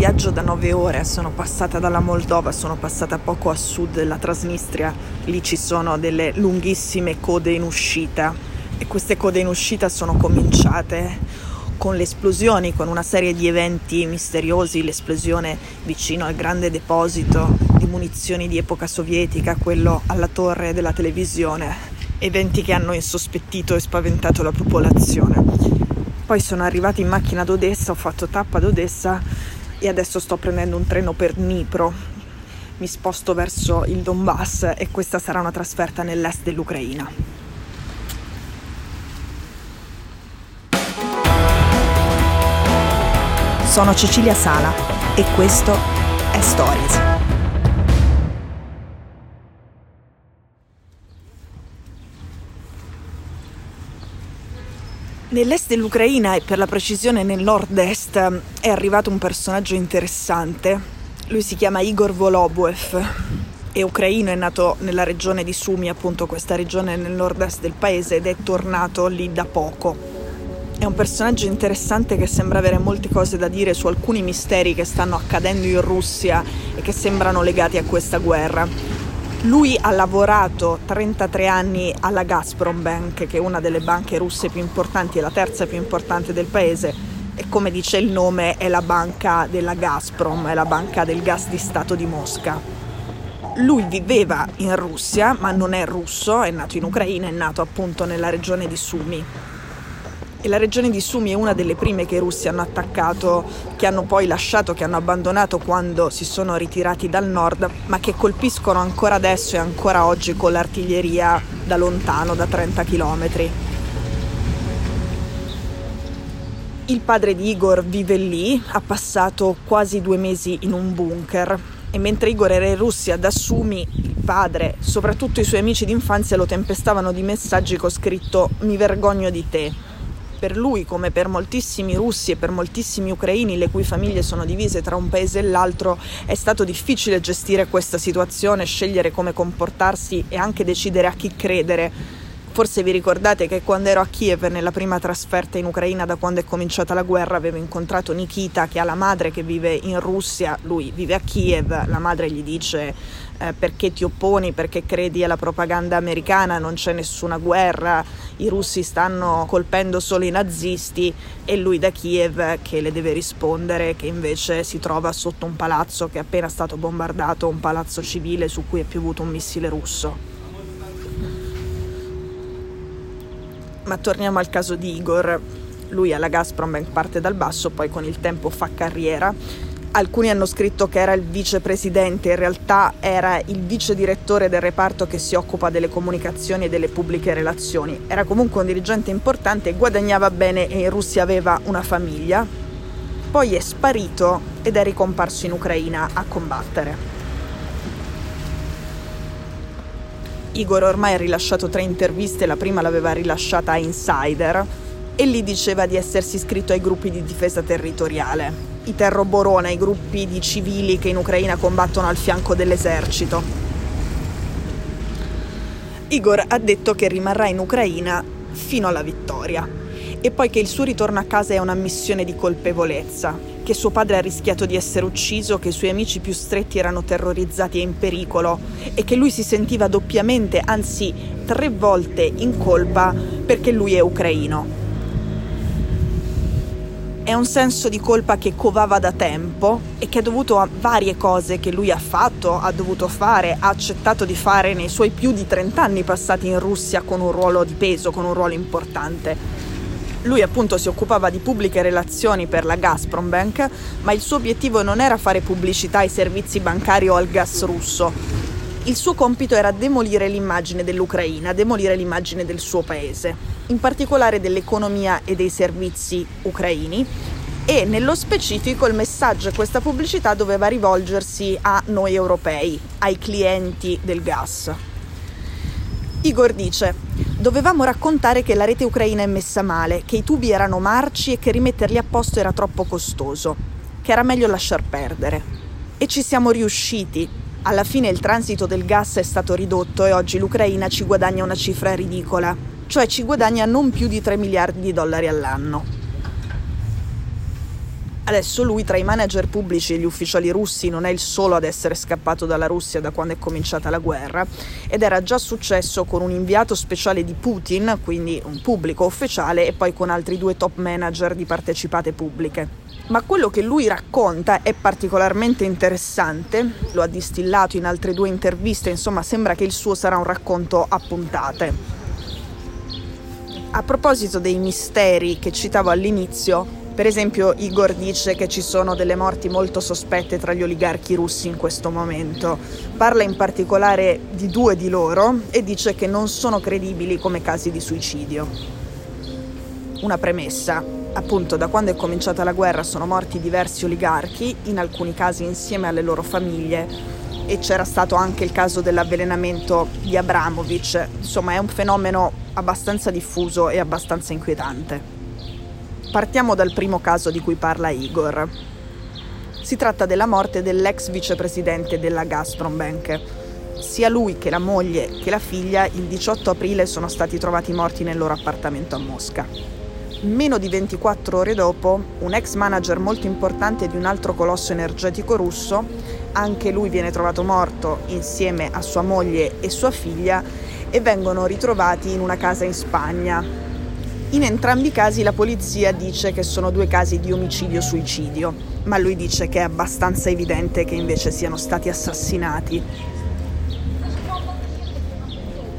viaggio da nove ore, sono passata dalla Moldova, sono passata poco a sud della Transnistria, lì ci sono delle lunghissime code in uscita e queste code in uscita sono cominciate con le esplosioni, con una serie di eventi misteriosi, l'esplosione vicino al grande deposito di munizioni di epoca sovietica, quello alla torre della televisione, eventi che hanno insospettito e spaventato la popolazione. Poi sono arrivata in macchina ad Odessa, ho fatto tappa ad Odessa e adesso sto prendendo un treno per Dnipro. Mi sposto verso il Donbass e questa sarà una trasferta nell'est dell'Ucraina. Sono Cecilia Sala e questo è Stories. Nell'est dell'Ucraina e per la precisione nel nord-est è arrivato un personaggio interessante. Lui si chiama Igor Volobuev, è ucraino, è nato nella regione di Sumi, appunto questa regione nel nord-est del paese ed è tornato lì da poco. È un personaggio interessante che sembra avere molte cose da dire su alcuni misteri che stanno accadendo in Russia e che sembrano legati a questa guerra. Lui ha lavorato 33 anni alla Gazprom Bank, che è una delle banche russe più importanti e la terza più importante del paese, e come dice il nome è la banca della Gazprom, è la banca del gas di Stato di Mosca. Lui viveva in Russia, ma non è russo, è nato in Ucraina, è nato appunto nella regione di Sumi e la regione di Sumi è una delle prime che i russi hanno attaccato, che hanno poi lasciato, che hanno abbandonato quando si sono ritirati dal nord, ma che colpiscono ancora adesso e ancora oggi con l'artiglieria da lontano, da 30 km. Il padre di Igor vive lì, ha passato quasi due mesi in un bunker e mentre Igor era in Russia da Sumi, il padre, soprattutto i suoi amici d'infanzia lo tempestavano di messaggi con scritto mi vergogno di te per lui, come per moltissimi russi e per moltissimi ucraini, le cui famiglie sono divise tra un paese e l'altro, è stato difficile gestire questa situazione, scegliere come comportarsi e anche decidere a chi credere. Forse vi ricordate che quando ero a Kiev nella prima trasferta in Ucraina da quando è cominciata la guerra avevo incontrato Nikita che ha la madre che vive in Russia, lui vive a Kiev, la madre gli dice eh, perché ti opponi, perché credi alla propaganda americana, non c'è nessuna guerra, i russi stanno colpendo solo i nazisti. E lui da Kiev che le deve rispondere che invece si trova sotto un palazzo che è appena stato bombardato, un palazzo civile su cui è piovuto un missile russo. Ma torniamo al caso di Igor. Lui alla Gazprom parte dal basso, poi con il tempo fa carriera Alcuni hanno scritto che era il vicepresidente, in realtà era il vice direttore del reparto che si occupa delle comunicazioni e delle pubbliche relazioni. Era comunque un dirigente importante, guadagnava bene e in Russia aveva una famiglia. Poi è sparito ed è ricomparso in Ucraina a combattere. Igor ormai ha rilasciato tre interviste, la prima l'aveva rilasciata a Insider e lì diceva di essersi iscritto ai gruppi di difesa territoriale i terroborona, i gruppi di civili che in Ucraina combattono al fianco dell'esercito. Igor ha detto che rimarrà in Ucraina fino alla vittoria e poi che il suo ritorno a casa è una missione di colpevolezza, che suo padre ha rischiato di essere ucciso, che i suoi amici più stretti erano terrorizzati e in pericolo e che lui si sentiva doppiamente, anzi tre volte in colpa perché lui è ucraino è un senso di colpa che covava da tempo e che è dovuto a varie cose che lui ha fatto, ha dovuto fare, ha accettato di fare nei suoi più di 30 anni passati in Russia con un ruolo di peso, con un ruolo importante. Lui appunto si occupava di pubbliche relazioni per la Gazprom Bank, ma il suo obiettivo non era fare pubblicità ai servizi bancari o al gas russo. Il suo compito era demolire l'immagine dell'Ucraina, demolire l'immagine del suo paese in particolare dell'economia e dei servizi ucraini e nello specifico il messaggio e questa pubblicità doveva rivolgersi a noi europei, ai clienti del gas. Igor dice, dovevamo raccontare che la rete ucraina è messa male, che i tubi erano marci e che rimetterli a posto era troppo costoso, che era meglio lasciar perdere. E ci siamo riusciti. Alla fine il transito del gas è stato ridotto e oggi l'Ucraina ci guadagna una cifra ridicola, cioè ci guadagna non più di 3 miliardi di dollari all'anno. Adesso lui tra i manager pubblici e gli ufficiali russi non è il solo ad essere scappato dalla Russia da quando è cominciata la guerra ed era già successo con un inviato speciale di Putin, quindi un pubblico ufficiale, e poi con altri due top manager di partecipate pubbliche. Ma quello che lui racconta è particolarmente interessante, lo ha distillato in altre due interviste, insomma sembra che il suo sarà un racconto a puntate. A proposito dei misteri che citavo all'inizio, per esempio Igor dice che ci sono delle morti molto sospette tra gli oligarchi russi in questo momento. Parla in particolare di due di loro e dice che non sono credibili come casi di suicidio. Una premessa. Appunto, da quando è cominciata la guerra sono morti diversi oligarchi, in alcuni casi insieme alle loro famiglie, e c'era stato anche il caso dell'avvelenamento di Abramovic. Insomma, è un fenomeno abbastanza diffuso e abbastanza inquietante. Partiamo dal primo caso di cui parla Igor. Si tratta della morte dell'ex vicepresidente della Gazprom Bank. Sia lui che la moglie che la figlia il 18 aprile sono stati trovati morti nel loro appartamento a Mosca. Meno di 24 ore dopo, un ex manager molto importante di un altro colosso energetico russo, anche lui viene trovato morto insieme a sua moglie e sua figlia e vengono ritrovati in una casa in Spagna, in entrambi i casi la polizia dice che sono due casi di omicidio-suicidio, ma lui dice che è abbastanza evidente che invece siano stati assassinati.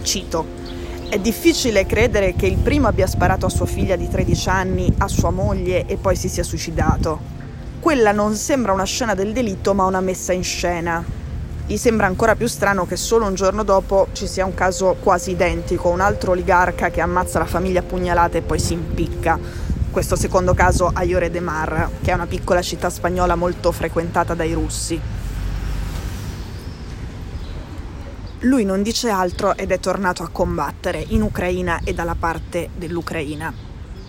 Cito. È difficile credere che il primo abbia sparato a sua figlia di 13 anni, a sua moglie e poi si sia suicidato. Quella non sembra una scena del delitto ma una messa in scena, gli sembra ancora più strano che solo un giorno dopo ci sia un caso quasi identico, un altro oligarca che ammazza la famiglia a pugnalate e poi si impicca. Questo secondo caso a Lloret de Mar, che è una piccola città spagnola molto frequentata dai russi. Lui non dice altro ed è tornato a combattere in Ucraina e dalla parte dell'Ucraina.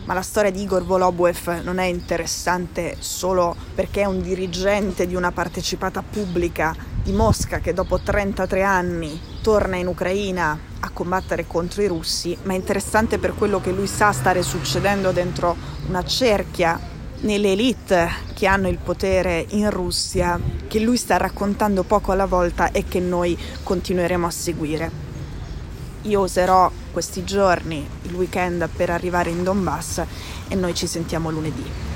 Ma la storia di Igor Volobuev non è interessante solo perché è un dirigente di una partecipata pubblica di Mosca che dopo 33 anni torna in Ucraina a combattere contro i russi, ma è interessante per quello che lui sa stare succedendo dentro una cerchia nelle elite che hanno il potere in Russia, che lui sta raccontando poco alla volta e che noi continueremo a seguire. Io userò questi giorni, il weekend, per arrivare in Donbass e noi ci sentiamo lunedì.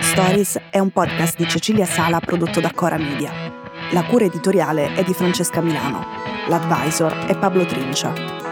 Stories è un podcast di Cecilia Sala prodotto da Cora Media. La cura editoriale è di Francesca Milano. L'advisor è Pablo Trincia.